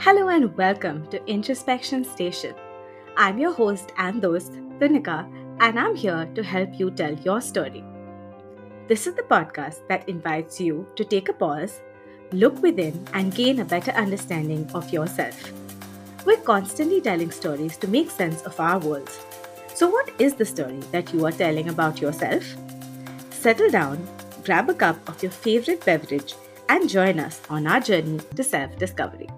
Hello and welcome to Introspection Station. I'm your host and host, Tunika, and I'm here to help you tell your story. This is the podcast that invites you to take a pause, look within, and gain a better understanding of yourself. We're constantly telling stories to make sense of our worlds. So, what is the story that you are telling about yourself? Settle down, grab a cup of your favorite beverage, and join us on our journey to self discovery.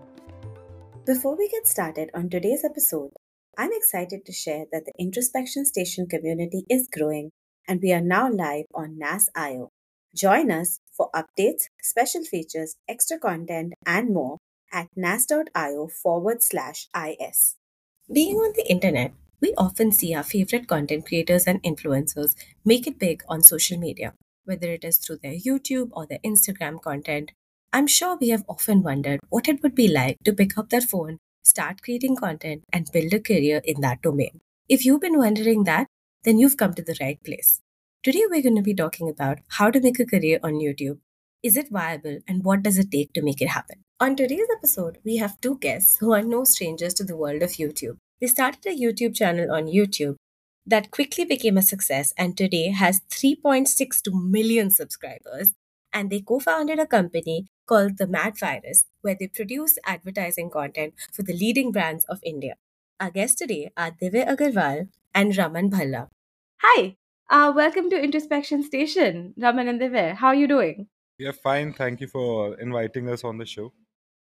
Before we get started on today's episode, I'm excited to share that the Introspection Station community is growing and we are now live on NAS.io. Join us for updates, special features, extra content, and more at nas.io forward slash is. Being on the internet, we often see our favorite content creators and influencers make it big on social media, whether it is through their YouTube or their Instagram content. I'm sure we have often wondered what it would be like to pick up that phone, start creating content, and build a career in that domain. If you've been wondering that, then you've come to the right place. Today, we're going to be talking about how to make a career on YouTube. Is it viable and what does it take to make it happen? On today's episode, we have two guests who are no strangers to the world of YouTube. They started a YouTube channel on YouTube that quickly became a success and today has 3.62 million subscribers. And they co founded a company called The Mad Virus, where they produce advertising content for the leading brands of India. Our guests today are Divay Agarwal and Raman Bhalla. Hi, uh, welcome to Introspection Station, Raman and Divay. How are you doing? We are fine. Thank you for inviting us on the show.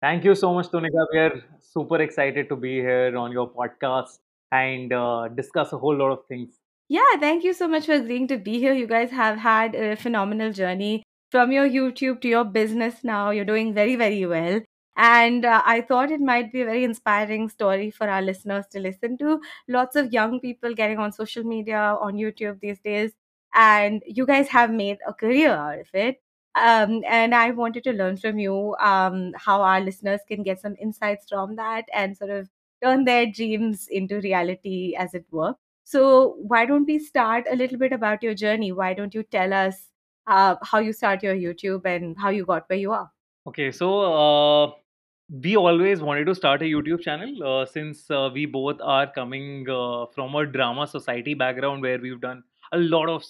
Thank you so much, Tunika. We are super excited to be here on your podcast and uh, discuss a whole lot of things. Yeah, thank you so much for agreeing to be here. You guys have had a phenomenal journey from your YouTube to your business now. You're doing very, very well. And uh, I thought it might be a very inspiring story for our listeners to listen to. Lots of young people getting on social media, on YouTube these days. And you guys have made a career out of it. Um, and I wanted to learn from you um, how our listeners can get some insights from that and sort of turn their dreams into reality, as it were. So, why don't we start a little bit about your journey? Why don't you tell us uh, how you start your YouTube and how you got where you are? Okay, so uh, we always wanted to start a YouTube channel uh, since uh, we both are coming uh, from a drama society background where we've done a lot of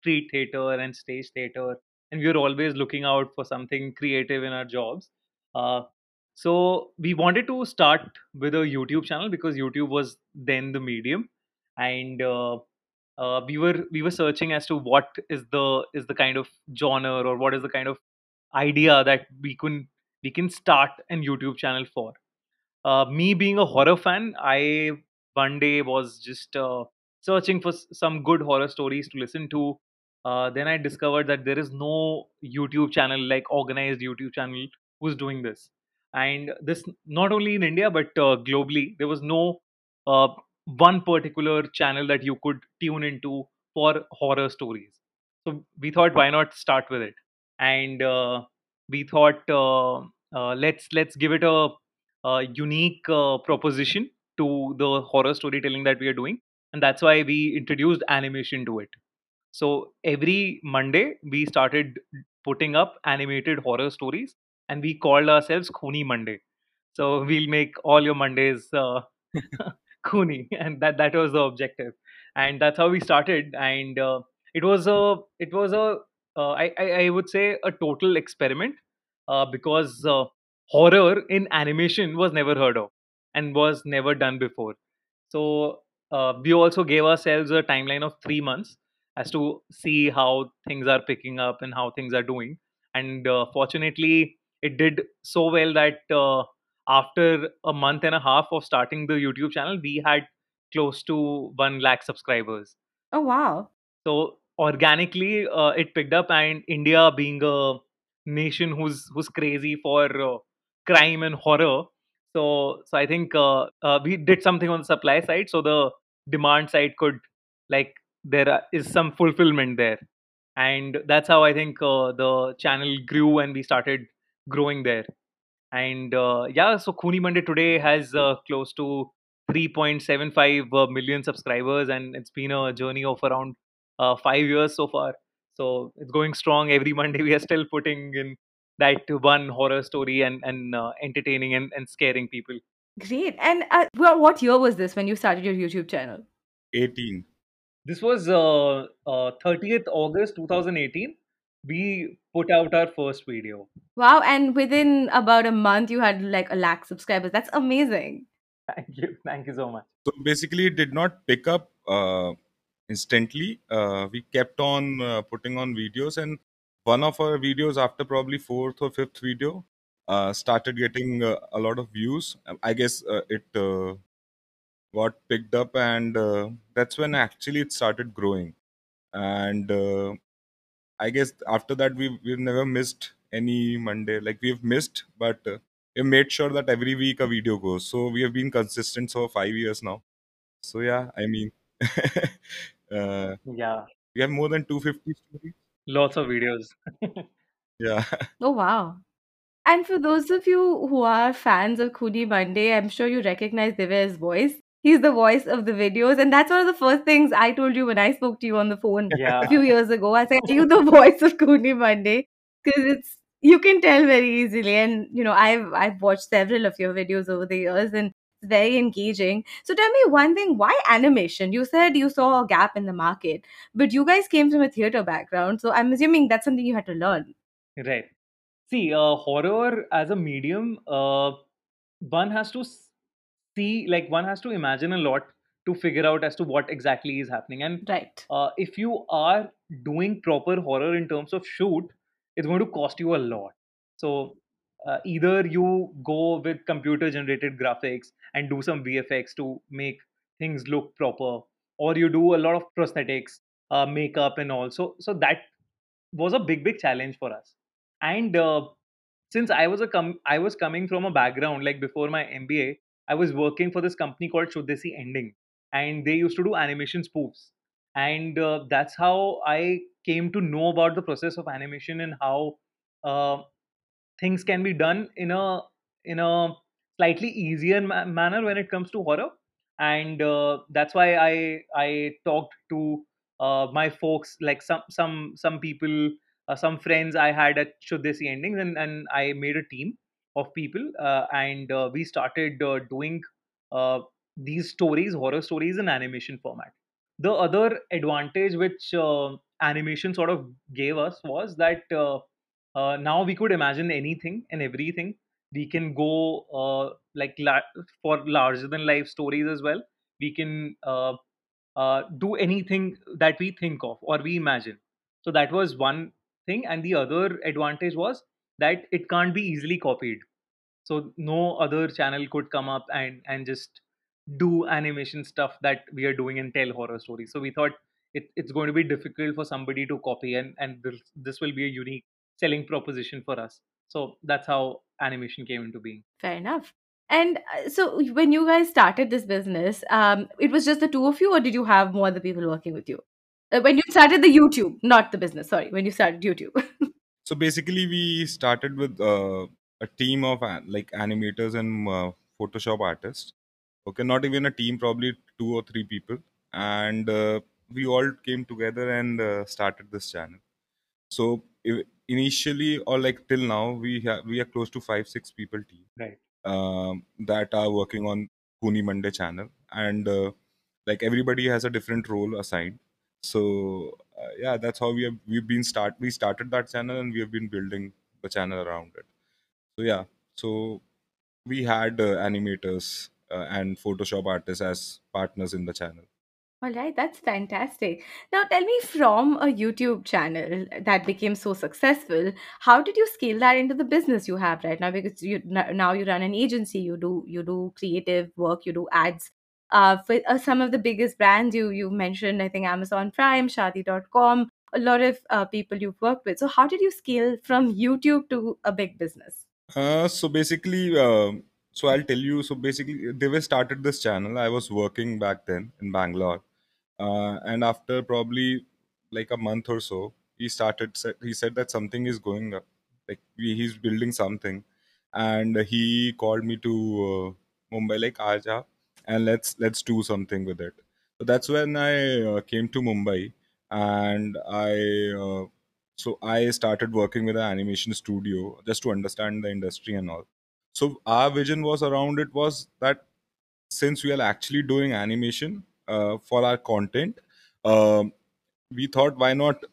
street theater and stage theater, and we are always looking out for something creative in our jobs. So we wanted to start with a YouTube channel because YouTube was then the medium, and uh, we were we were searching as to what is the is the kind of genre or what is the kind of idea that we can we can start an YouTube channel for. Uh, me being a horror fan, I one day was just uh, searching for some good horror stories to listen to. Uh, then I discovered that there is no YouTube channel like organized YouTube channel who's doing this, and this not only in India but uh, globally. There was no uh, one particular channel that you could tune into for horror stories. So we thought, why not start with it? And uh, we thought uh, uh, let's let's give it a, a unique uh, proposition to the horror storytelling that we are doing and that's why we introduced animation to it so every monday we started putting up animated horror stories and we called ourselves Khooni monday so we'll make all your mondays Khooni and that that was the objective and that's how we started and uh, it was a it was a uh, I, I I would say a total experiment uh, because uh, horror in animation was never heard of and was never done before. So uh, we also gave ourselves a timeline of three months as to see how things are picking up and how things are doing. And uh, fortunately, it did so well that after a month and a half of starting the YouTube channel, we had close to one lakh subscribers. Oh, wow. So organically, uh, it picked up, and India being a nation who's who's crazy for uh, crime and horror, so so I think uh, uh, we did something on the supply side, so the demand side could like there is some fulfillment there, and that's how I think uh, the channel grew and we started growing there. And uh, yeah, so Khooni Monday today has uh, close to 3.75 uh, subscribers, and it's been a journey of around uh, five years so far. So it's going strong. Every Monday we are still putting in that one horror story and and uh, entertaining and, and scaring people. Great. And uh, well, what year was this when you started your YouTube channel? 18. This was uh, uh, 30th August 2018. We put out our first video. Wow. And within about a month, you had like a lakh subscribers. That's amazing. Thank you. Thank you so much. So basically, it did not pick up uh, instantly. Uh, we kept on uh, putting on videos, and one of our videos, after probably fourth or fifth video, uh, started getting uh, a lot of views. Um, I guess uh, it uh, got picked up, and uh, that's when actually it started growing. And uh, I guess after that, we've we've never missed any Monday. Like we've missed, but uh, we made sure that every week a video goes. So we have been consistent for five years now. So yeah, I mean, uh, Yeah, we have more than 250 stories. lots of videos. Yeah. Oh, wow. And for those of you who are fans of Khooni Monday, I'm sure you recognize Divay's voice. He's the voice of the videos, and that's one of the first things I told you when I spoke to you on the phone a few years ago. I said, "Are you the voice of Khooni Monday?" Because it's you can tell very easily, and you know I've I've watched several of your videos over the years, and it's very engaging. So tell me one thing: why animation? You said you saw a gap in the market, but you guys came from a theater background, so I'm assuming that's something you had to learn. right. See, uh, horror as a medium, uh, one has to see, like, one has to imagine a lot to figure out as to what exactly is happening. And Right. uh, if you are doing proper horror in terms of shoot, it's going to cost you a lot. So uh, either you go with computer generated graphics and do some VFX to make things look proper, or you do a lot of prosthetics, uh, makeup, and all. So, so that was a big, big challenge for us. And uh, since I was a com- I was coming from a background like before my MBA, I was working for this company called Shudh Desi Ending, and they used to do animation spoofs, and uh, that's how I came to know about the process of animation and how uh, things can be done in a in a slightly easier ma- manner when it comes to horror. And uh, that's why i i talked to uh, my folks like some some some people uh, some friends i had at Shudh Desi Endings and and i made a team of people uh, and uh, we started uh, doing these stories horror stories in animation format. The other advantage which uh, animation sort of gave us was that now we could imagine anything and everything. We can go uh, like la- for larger than life stories as well. We can uh, uh, do anything that we think of or we imagine. So that was one thing. And the other advantage was that it can't be easily copied so no other channel could come up and and just do animation stuff that we are doing and tell horror stories so we thought it, it's going to be difficult for somebody to copy and and this, will be a unique selling proposition for us so that's how animation came into being Fair enough. And uh, so when you guys started this business, um, it was just the two of you, or did you have more other people working with you? Uh, when you started the YouTube, not the business, sorry, when you started YouTube. So basically, we started with uh, a team of uh, like animators and uh, Photoshop artists. Okay, not even a team, probably two or three people, and uh, we all came together and uh, started this channel. So i- initially, or like till now, we have we are close to five six people team right um, that are working on Khooni Monday channel, and uh, like everybody has a different role assigned. So yeah, that's how we have we've been start we started that channel and we have been building the channel around it. So yeah, so we had uh, animators uh, and Photoshop artists as partners in the channel. All right, that's fantastic. Now tell me from a YouTube channel that became so successful, how did you scale that into the business you have right now? Because you now you run an agency, you do you do creative work, you do ads. Uh, for uh, some of the biggest brands you you mentioned, I think Amazon Prime, Shaadi.com, a lot of uh, people you've worked with. So how did you scale from YouTube to a big business? Uh, so basically, um so I'll tell you. So basically, they started this channel. I was working back then in Bangalore, uh, and after probably like a month or so, he started. He said that something is going up. Like he's building something, and he called me to uh, Mumbai. Like Aja, and let's let's do something with it. So that's when I uh, came to Mumbai, and I uh, so I started working with an animation studio just to understand the industry and all. So our vision was around it was that since we are actually doing animation uh, for our content, um, we thought why not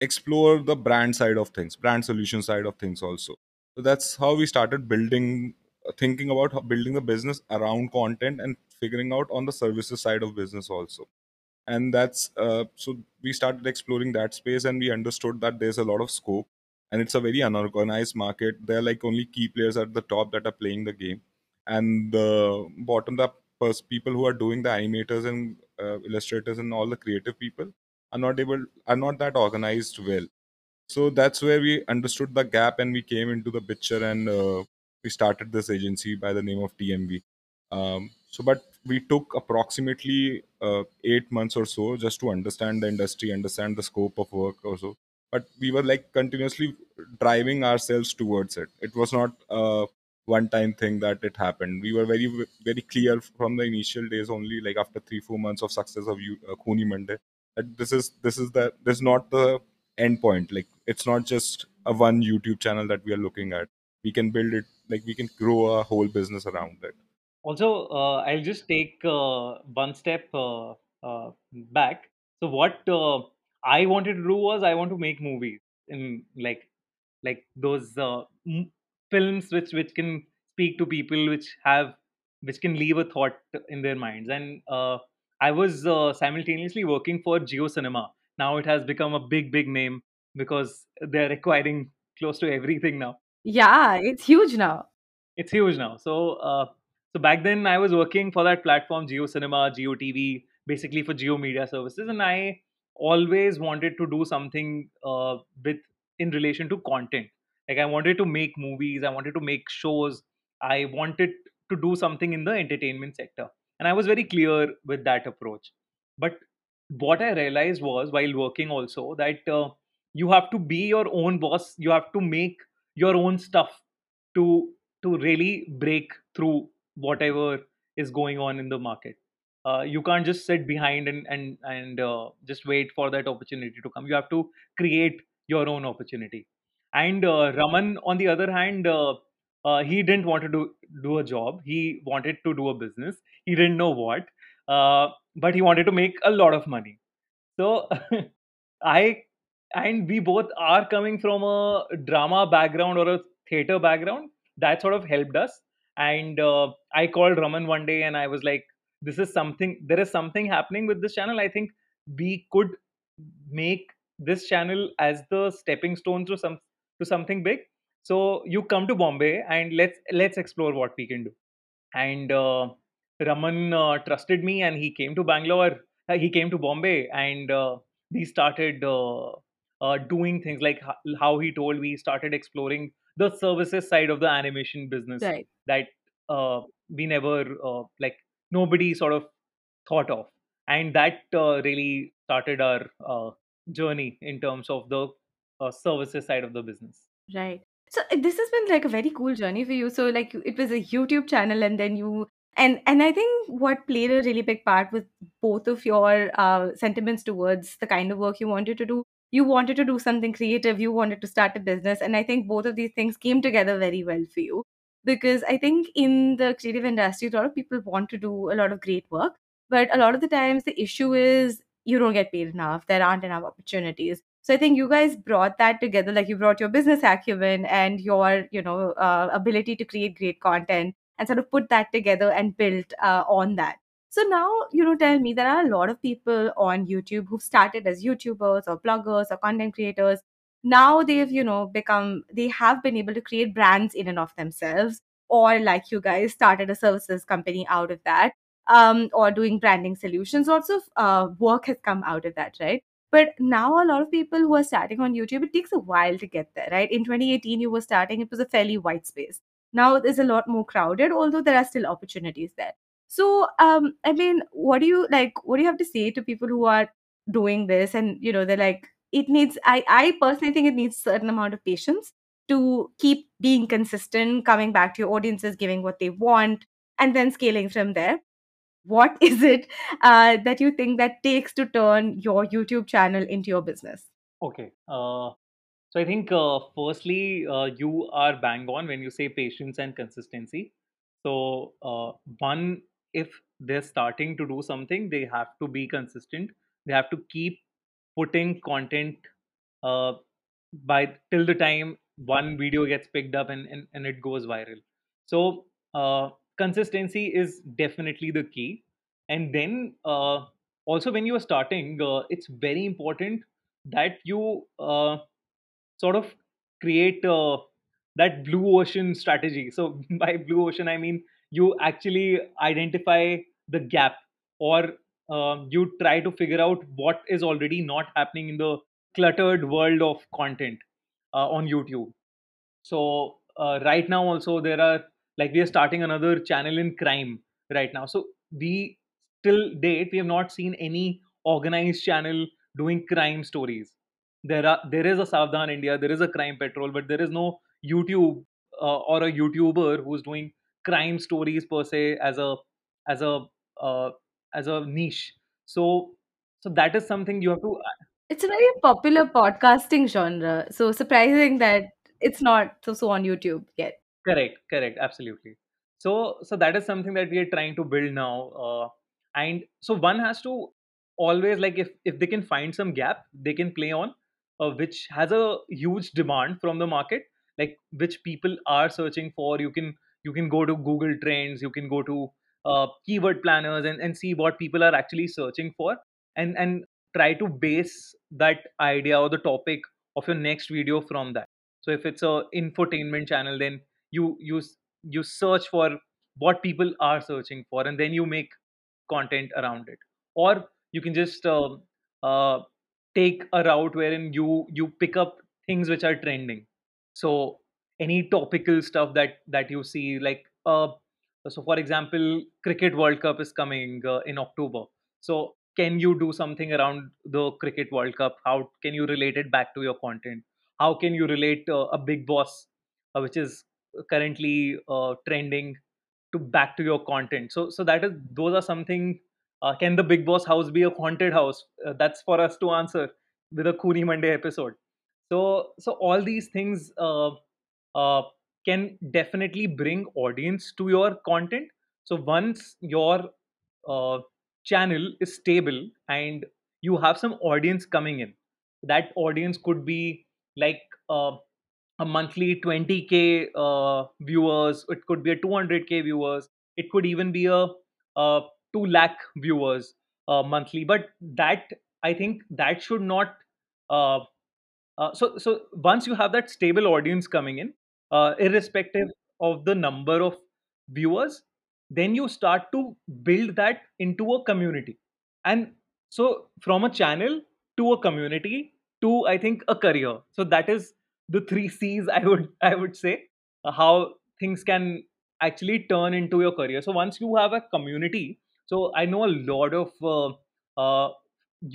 explore the brand side of things, brand solution side of things also. So that's how we started building, thinking about building the business around content and figuring out on the services side of business also. And that's uh, so we started exploring that space and we understood that there's a lot of scope and it's a very unorganized market. There are like only key players at the top that are playing the game. And the bottom the people who are doing the animators and uh, illustrators and all the creative people are not able are not that organized well. So that's where we understood the gap and we came into the picture and uh, we started this agency by the name of tmv um, so but we took approximately uh, eight months or so just to understand the industry understand the scope of work also but we were like continuously driving ourselves towards it. It was not a one time thing that it happened. We were very very clear from the initial days only like after three four months of success of uh, Khooni monday that this is this is the this is not the end point. Like it's not just a one youtube channel that we are looking at. We can build it like we can grow a whole business around it Also, uh, I'll just take uh, one step uh, uh, back. So, what uh, I wanted to do was I want to make movies in like like those uh, m- films which which can speak to people, which have which can leave a thought in their minds. And I was simultaneously working for JioCinema. Now it has become a big big name because they're acquiring close to everything now Yeah, it's huge now. it's huge now. So, uh, so back then I was working for that platform, JioCinema, Geo TV, basically for Jio Media Services, and I always wanted to do something uh, with in relation to content. Like I wanted to make movies, I wanted to make shows, I wanted to do something in the entertainment sector, and I was very clear with that approach. But what I realized was while working also that uh, you have to be your own boss. You have to make your own stuff to to really break through whatever is going on in the market. Uh, you can't just sit behind and and and uh, just wait for that opportunity to come. You have to create your own opportunity. And uh, Raman, on the other hand, uh, uh, he didn't want to do do a job. He wanted to do a business. He didn't know what, uh, but he wanted to make a lot of money. So I and we both are coming from a drama background or a theater background that sort of helped us. And uh, I called Raman one day and I was like, "This is something. There is something happening with this channel. I think we could make this channel as the stepping stone to some to something big. So you come to Bombay and let's let's explore what we can do." and uh, Raman uh, trusted me, and he came to Bangalore. uh, He came to Bombay, and uh, we started uh, doing things like ho- how he told. We started exploring the services side of the animation business Right. that uh, we never uh, like nobody sort of thought of, and that uh, really started our uh, journey in terms of the uh, services side of the business. Right. So this has been like a very cool journey for you. So like it was a YouTube channel and then you and and I think what played a really big part with both of your uh, sentiments towards the kind of work you wanted to do. You wanted to do something creative, you wanted to start a business, and I think both of these things came together very well for you. Because I think in the creative industry, a lot of people want to do a lot of great work, but a lot of the times the issue is you don't get paid enough. There aren't enough opportunities so I think you guys brought that together, like you brought your business acumen and your, you know, uh, ability to create great content and sort of put that together and built uh, on that. So now, you know, tell me there are a lot of people on YouTube who've started as YouTubers or bloggers or content creators. Now they've, you know, become, they have been able to create brands in and of themselves, or like you guys started a services company out of that, um, or doing branding solutions. Lots of uh, work has come out of that, right? But now a lot of people who are starting on YouTube, it takes a while to get there, right? In 2018, you were starting, it was a fairly white space. Now there's a lot more crowded, although there are still opportunities there. So, um, I mean, what do you like? What do you have to say to people who are doing this? And you know, they're like, it needs. I, I personally think it needs certain amount of patience to keep being consistent, coming back to your audiences, giving what they want, and then scaling from there what is it uh, that you think that takes to turn your youtube channel into your business Okay. Uh, so I think uh, firstly, uh, you are bang on when you say patience and consistency. So uh, one, if they're starting to do something, they have to be consistent. They have to keep putting content uh, by till the time one video gets picked up and, and, and it goes viral. So uh, consistency is definitely the key. And then uh, also when you are starting, uh, it's very important that you uh, sort of create uh, that blue ocean strategy. So by blue ocean, I mean you actually identify the gap or um, you try to figure out what is already not happening in the cluttered world of content uh, on YouTube. So uh, right now also there are like we are starting another channel in crime right now. So we till date we have not seen any organized channel doing crime stories. There are there is a Savdhan India, there is a Crime Patrol, but there is no YouTube uh, or a YouTuber who's doing crime stories per se as a as a uh, as a niche. So so that is something you have to It's a very popular podcasting genre, so surprising that it's not so so on YouTube yet. Correct, correct, absolutely. So, so that is something that we are trying to build now, uh, and so one has to always like if if they can find some gap, they can play on, uh, which has a huge demand from the market, like which people are searching for. You can you can go to Google Trends, you can go to uh, keyword planners, and and see what people are actually searching for, and and try to base that idea or the topic of your next video from that. So if it's a infotainment channel, then you you you search for what people are searching for and then you make content around it or you can just um uh, take a route wherein you you pick up things which are trending so any topical stuff that that you see like uh so for example cricket world cup is coming uh, in october. So can you do something around the cricket world cup? How can you relate it back to your content? How can you relate uh, a Bigg Boss uh, which is currently uh, trending to back to your content? So so that is those are something uh, can the Bigg Boss house be a haunted house? Uh, that's for us to answer with a Khooni Monday episode. So, so all these things uh, can definitely bring audience to your content. So once your uh, channel is stable and you have some audience coming in, that audience could be like uh, a monthly 20k uh, viewers. It could be a 200k viewers. It could even be a, uh 2 lakh viewers uh, monthly. But that I think that should not uh, uh, so so once you have that stable audience coming in uh, irrespective of the number of viewers then you start to build that into a community. And so from a channel to a community to i think a career. So that is the three c's i would i would say how things can actually turn into your career. So once you have a community so i know a lot of uh, uh,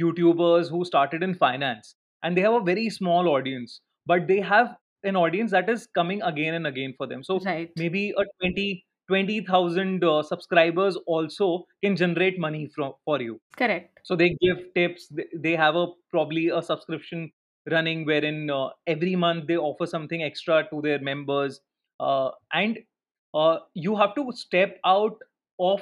youtubers who started in finance and they have a very small audience but they have an audience that is coming again and again for them so Right. maybe a 20 20000 uh, subscribers also can generate money from for you Correct. so they give tips they, they have a probably a subscription running wherein uh, every month they offer something extra to their members uh, and uh, you have to step out of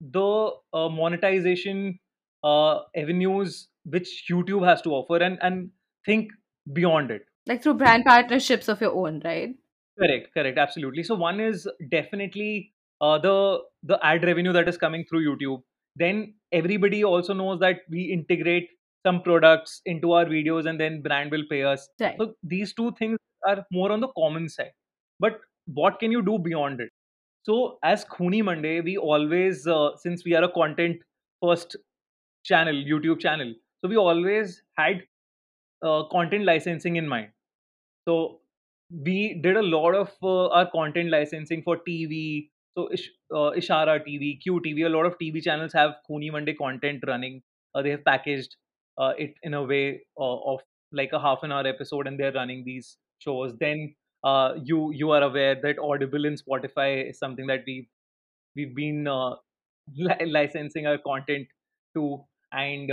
the uh, monetization uh, avenues which youtube has to offer and and think beyond it Like through brand partnerships of your own, right? Correct, correct, absolutely. So one is definitely uh, the the ad revenue that is coming through YouTube. Then everybody also knows that we integrate some products into our videos, and then brand will pay us. Right. So these two things are more on the common side. But what can you do beyond it? So as Khuni Monday, we always, uh, since we are a content first channel, YouTube channel, so we always had uh, content licensing in mind so we did a lot of uh, our content licensing for TV. So Ish, uh, Ishara TV, QTV, a lot of TV channels have Khooni Monday content running. Uh, they have packaged uh, it in a way uh, of like a half an hour episode, and they're running these shows. Then you you are aware that Audible and Spotify is something that we we've been uh, li- licensing our content to, and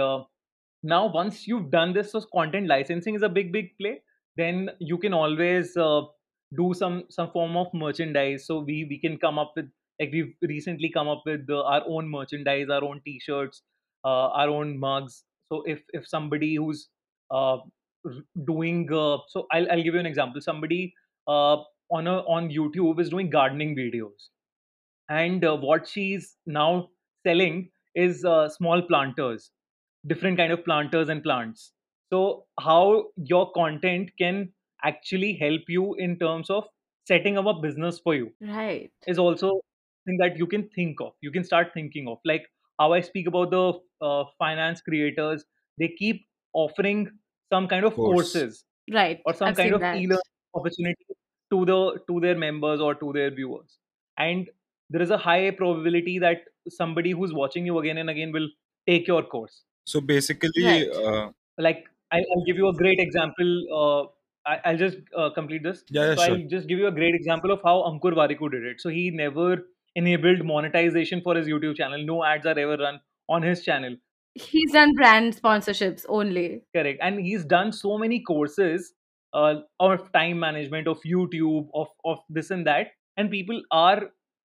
now once you've done this so content licensing is a big big play then you can always uh, do some some form of merchandise. So we we can come up with like we've recently come up with uh, our own merchandise our own t-shirts uh, our own mugs. So if if somebody who's uh, doing uh, so I'll, I'll give you an example. Somebody on a on youtube is doing gardening videos. And what she's now selling is small planters different kind of planters and plants so how your content can actually help you in terms of setting up a business for you Right. is also thing that you can think of you can start thinking of like how i speak about the uh, finance creators they keep offering some kind of Course. courses Right. or some I've kind of that. e-learning opportunity to the to their members or to their viewers and there is a high probability that somebody who's watching you again and again will take your course So basically, Right. uh, like I, i'll give you a great example uh, I, i'll just uh, complete this yeah, yeah, so sure. i'll just give you a great example of how Ankur Warikoo did it so he never enabled monetization for his youtube channel no ads are ever run on his channel He's done brand sponsorships only. correct and he's done so many courses uh, of time management of youtube of, of this and that and people are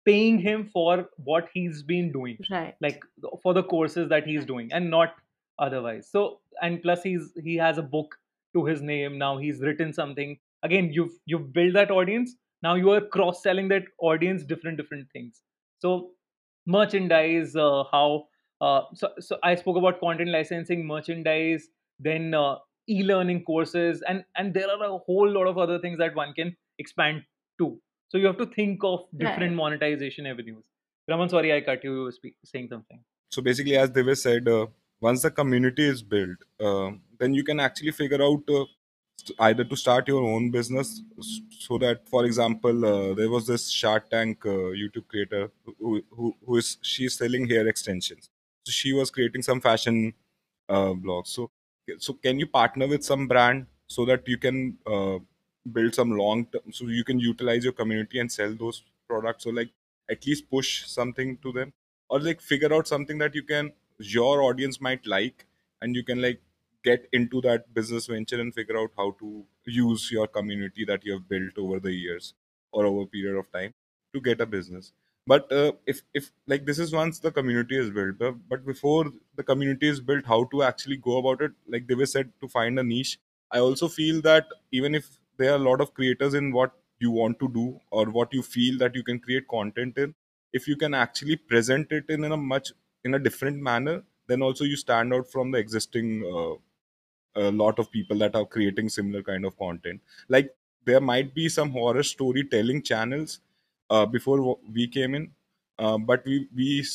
paying him for what he's been doing Right. like for the courses that he's doing and not otherwise. So and plus he's he has a book to his name. Now he's written something. Again you've you've built that audience. Now you are cross selling that audience different different things. So merchandise uh, how uh, so, so i spoke about content licensing merchandise then uh, e-learning courses and and there are a whole lot of other things that one can expand to so you have to think of different Right. monetization avenues raman sorry i cut you you were speak, saying something So basically, as Devesh said, uh, once the community is built, uh, then you can actually figure out uh, either to start your own business. So that, for example, uh, there was this Shark Tank uh, YouTube creator who, who who is she's selling hair extensions. So she was creating some fashion uh, blogs. So so can you partner with some brand so that you can uh, build some long term so you can utilize your community and sell those products. Or like at least push something to them or like figure out something that you can your audience might like and you can like get into that business venture and figure out how to use your community that you have built over the years or over a period of time to get a business. But uh, if if like this is once the community is built but, but before the community is built how to actually go about it? Like they were said to find a niche. I also feel that even if there are a lot of creators in what you want to do or what you feel that you can create content in. If you can actually present it in, in a much in a different manner then also you stand out from the existing uh, a lot of people that are creating similar kind of content. Like there might be some horror storytelling channels uh, before we came in uh, but we we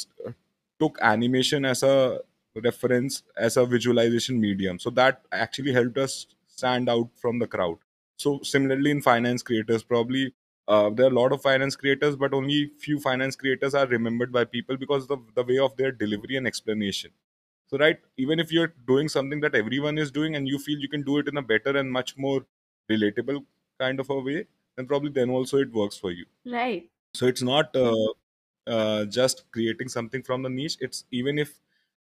took animation as a reference as a visualization medium. So that actually helped us stand out from the crowd so similarly in finance creators probably uh, there are a lot of finance creators but only few finance creators are remembered by people because of the way of their delivery and explanation. So right even if you're doing something that everyone is doing and you feel you can do it in a better and much more relatable kind of a way then probably then also it works for you. Right. so it's not uh, uh, just creating something from the niche. It's even if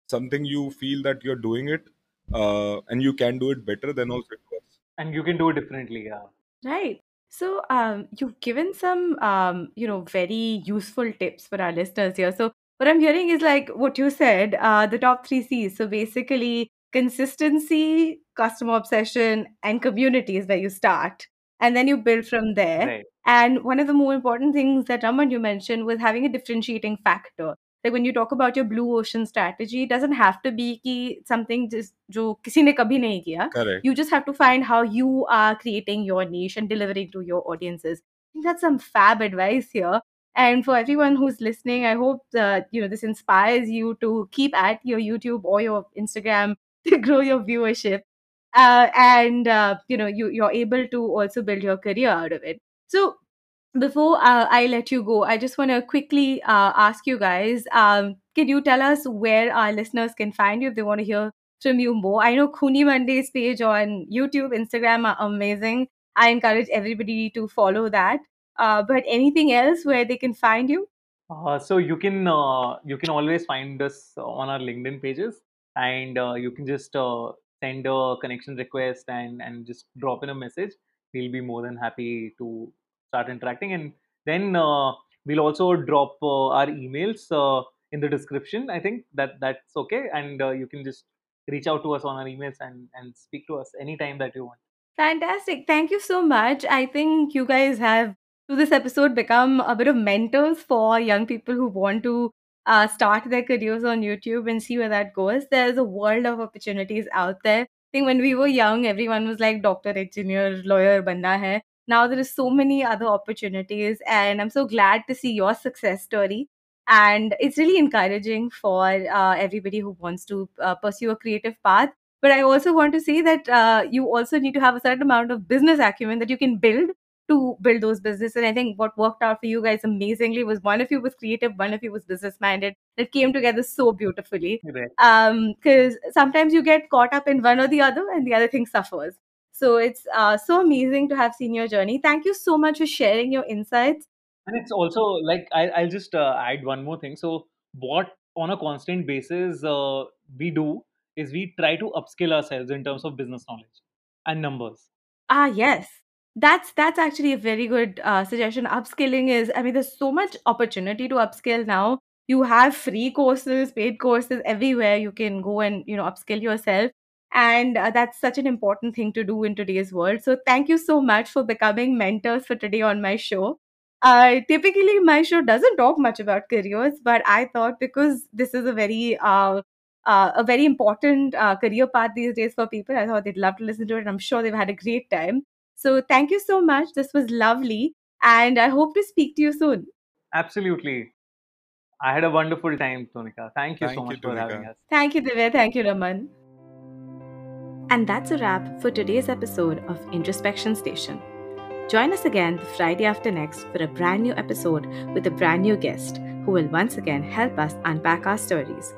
something you feel that you're doing it uh, and you can do it better then also it and you can do it differently yeah Right. So, um, you've given some, um, you know, very useful tips for our listeners here. So, what I'm hearing is like what you said, uh, the top three C's. So, basically, consistency, customer obsession, and community is where you start. And then you build from there. right And one of the more important things that Raman you mentioned was having a differentiating factor like when you talk about your blue ocean strategy it doesn't have to be ki something just jo kisi you just have to find how you are creating your niche and delivering to your audiences. I think that's some fab advice here. And for everyone who's listening i hope that you know this inspires you to keep at your youtube or your instagram to grow your viewership uh, and uh, you know you, you're able to also build your career out of it. So before uh, I let you go, I just want to quickly uh, ask you guys um, can you tell us where our listeners can find you if they want to hear from you more? I know Khooni Monday's page on YouTube, Instagram are amazing. I encourage everybody to follow that. Uh, but anything else where they can find you? uh, so you can uh, you can always find us on our linkedin pages and uh, you can just send a connection request and and just drop in a message. We'll be more than happy to start interacting, and then uh, we'll also drop uh, our emails uh, in the description. I think that that's okay, and you can just reach out to us on our emails and and speak to us anytime that you want. Fantastic. Thank you so much. I think you guys have, through this episode, become a bit of mentors for young people who want to uh, start their careers on YouTube and see where that goes. There's a world of opportunities out there. I think when we were young, everyone was like doctor, engineer, lawyer, banna hai. Now there is so many other opportunities, and I'm so glad to see your success story. And it's really encouraging for uh, everybody who wants to uh, pursue a creative path. But i also want to say that uh, you also need to have a certain amount of business acumen that you can build to build those businesses. And i think what worked out for you guys amazingly was one of you was creative one of you was business minded it came together so beautifully. Right. um because sometimes you get caught up in one or the other and the other thing suffers so it's uh, so amazing to have seen your journey thank you so much for sharing your insights And it's also like I, I'll just uh, add one more thing. So what on a constant basis uh, we do is we try to upskill ourselves in terms of business knowledge and numbers. Ah, yes. That's that's actually a very good uh, suggestion. Upskilling is, I mean, there's so much opportunity to upskill now. You have free courses, paid courses everywhere. You can go and you know upskill yourself, and uh, that's such an important thing to do in today's world. So thank you so much for becoming mentors for today on my show. Uh, typically, my show doesn't talk much about careers, but I thought because this is a very uh, uh, a very important uh, career path these days for people. I thought they'd love to listen to it. and I'm sure they've had a great time. So thank you so much. This was lovely. And I hope to speak to you soon. Absolutely. I had a wonderful time, Tonika. Thank you so Thank you, much for having us. Thank you, Divay. Thank you, Raman. And that's a wrap for today's episode of Introspection Station. Join us again the Friday after next for a brand new episode with a brand new guest who will once again help us unpack our stories.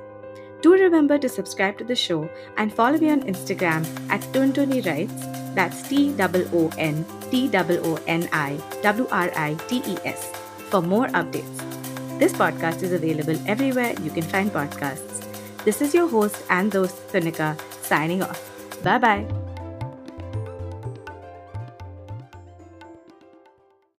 Do remember to subscribe to the show and follow me on Instagram at Tontoni Writes. That's T O N T O N I W R I T E S, for more updates. This podcast is available everywhere you can find podcasts. This is your host and host, Tunika, signing off. 拜拜。